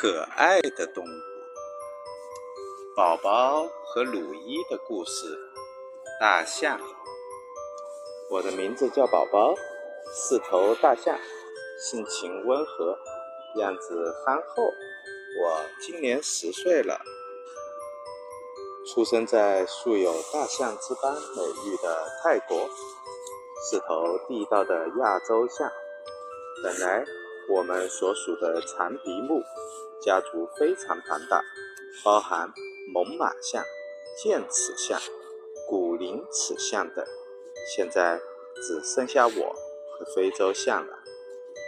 可爱的动物，宝宝和鲁伊的故事。大象，我的名字叫宝宝，是头大象，性情温和，样子憨厚。我今年十岁了，出生在素有“大象之邦”美誉的泰国，是头地道的亚洲象。本来。我们所属的长鼻目家族非常庞大，包含猛犸象、剑齿象、古灵齿象等。现在只剩下我和非洲象了。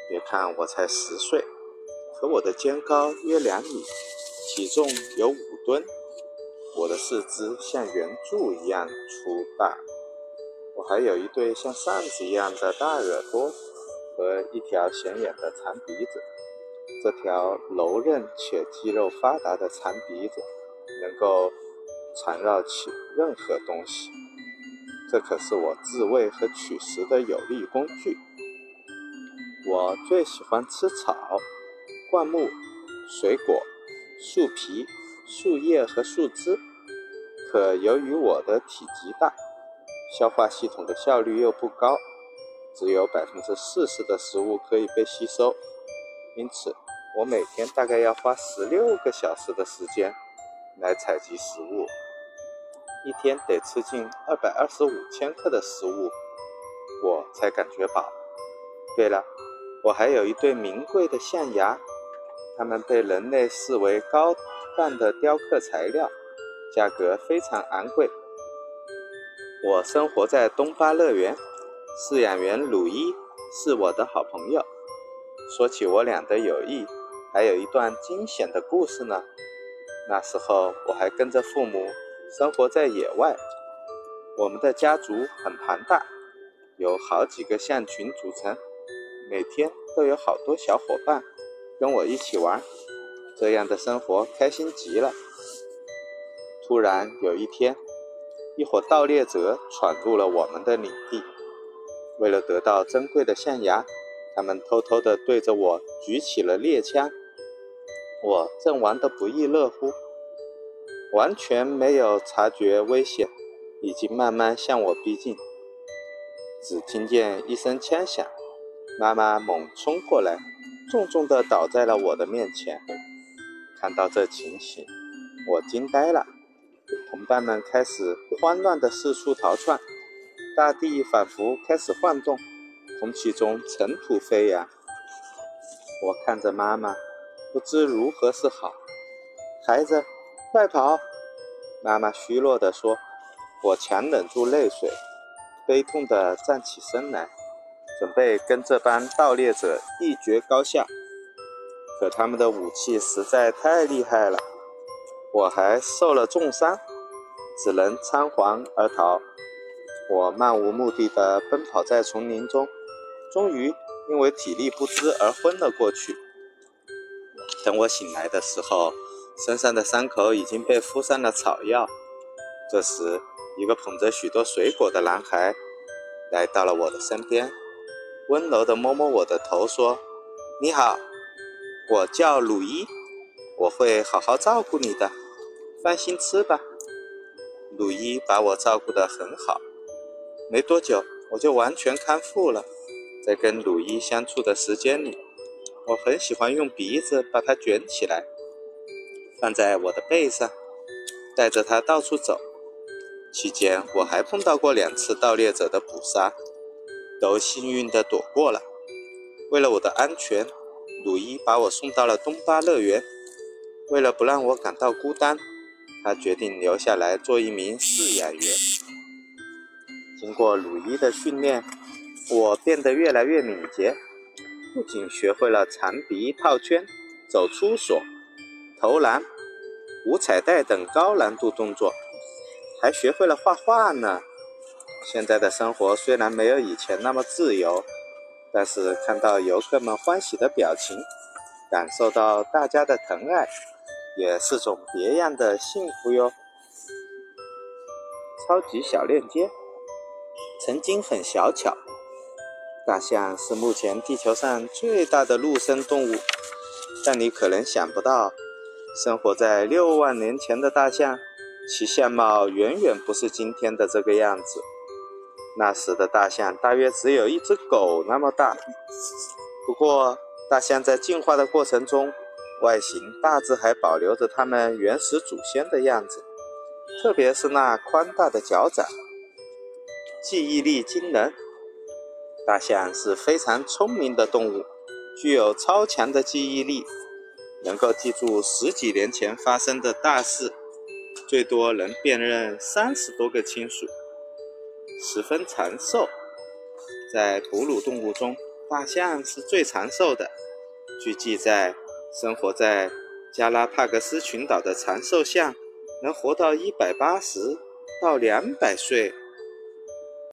别看我才十岁，可我的肩高约两米，体重有五吨。我的四肢像圆柱一样粗大，我还有一对像扇子一样的大耳朵。和一条显眼的长鼻子，这条柔韧且肌肉发达的长鼻子能够缠绕起任何东西，这可是我自卫和取食的有力工具。我最喜欢吃草、灌木、水果、树皮、树叶和树枝，可由于我的体积大，消化系统的效率又不高。只有百分之四十的食物可以被吸收，因此我每天大概要花十六个小时的时间来采集食物，一天得吃进二百二十五千克的食物，我才感觉饱。对了，我还有一对名贵的象牙，它们被人类视为高档的雕刻材料，价格非常昂贵。我生活在东巴乐园。饲养员鲁伊是我的好朋友。说起我俩的友谊，还有一段惊险的故事呢。那时候我还跟着父母生活在野外。我们的家族很庞大，有好几个象群组成，每天都有好多小伙伴跟我一起玩，这样的生活开心极了。突然有一天，一伙盗猎者闯入了我们的领地。为了得到珍贵的象牙，他们偷偷地对着我举起了猎枪。我正玩得不亦乐乎，完全没有察觉危险已经慢慢向我逼近。只听见一声枪响，妈妈猛冲过来，重重地倒在了我的面前。看到这情形，我惊呆了。同伴们开始慌乱地四处逃窜。大地仿佛开始晃动，空气中尘土飞扬。我看着妈妈，不知如何是好。孩子，快跑！妈妈虚弱地说。我强忍住泪水，悲痛地站起身来，准备跟这帮盗猎者一决高下。可他们的武器实在太厉害了，我还受了重伤，只能仓皇而逃。我漫无目的地奔跑在丛林中，终于因为体力不支而昏了过去。等我醒来的时候，身上的伤口已经被敷上了草药。这时，一个捧着许多水果的男孩来到了我的身边，温柔地摸摸我的头，说：“你好，我叫鲁伊，我会好好照顾你的，放心吃吧。”鲁伊把我照顾得很好。没多久，我就完全康复了。在跟鲁伊相处的时间里，我很喜欢用鼻子把它卷起来，放在我的背上，带着它到处走。期间，我还碰到过两次盗猎者的捕杀，都幸运地躲过了。为了我的安全，鲁伊把我送到了东巴乐园。为了不让我感到孤单，他决定留下来做一名饲养员。经过鲁伊的训练，我变得越来越敏捷，不仅学会了长鼻套圈、走出锁、投篮、五彩带等高难度动作，还学会了画画呢。现在的生活虽然没有以前那么自由，但是看到游客们欢喜的表情，感受到大家的疼爱，也是种别样的幸福哟。超级小链接。曾经很小巧，大象是目前地球上最大的陆生动物，但你可能想不到，生活在六万年前的大象，其相貌远远不是今天的这个样子。那时的大象大约只有一只狗那么大。不过，大象在进化的过程中，外形大致还保留着它们原始祖先的样子，特别是那宽大的脚掌。记忆力惊人，大象是非常聪明的动物，具有超强的记忆力，能够记住十几年前发生的大事，最多能辨认三十多个亲属，十分长寿。在哺乳动物中，大象是最长寿的。据记载，生活在加拉帕戈斯群岛的长寿象能活到一百八十到两百岁。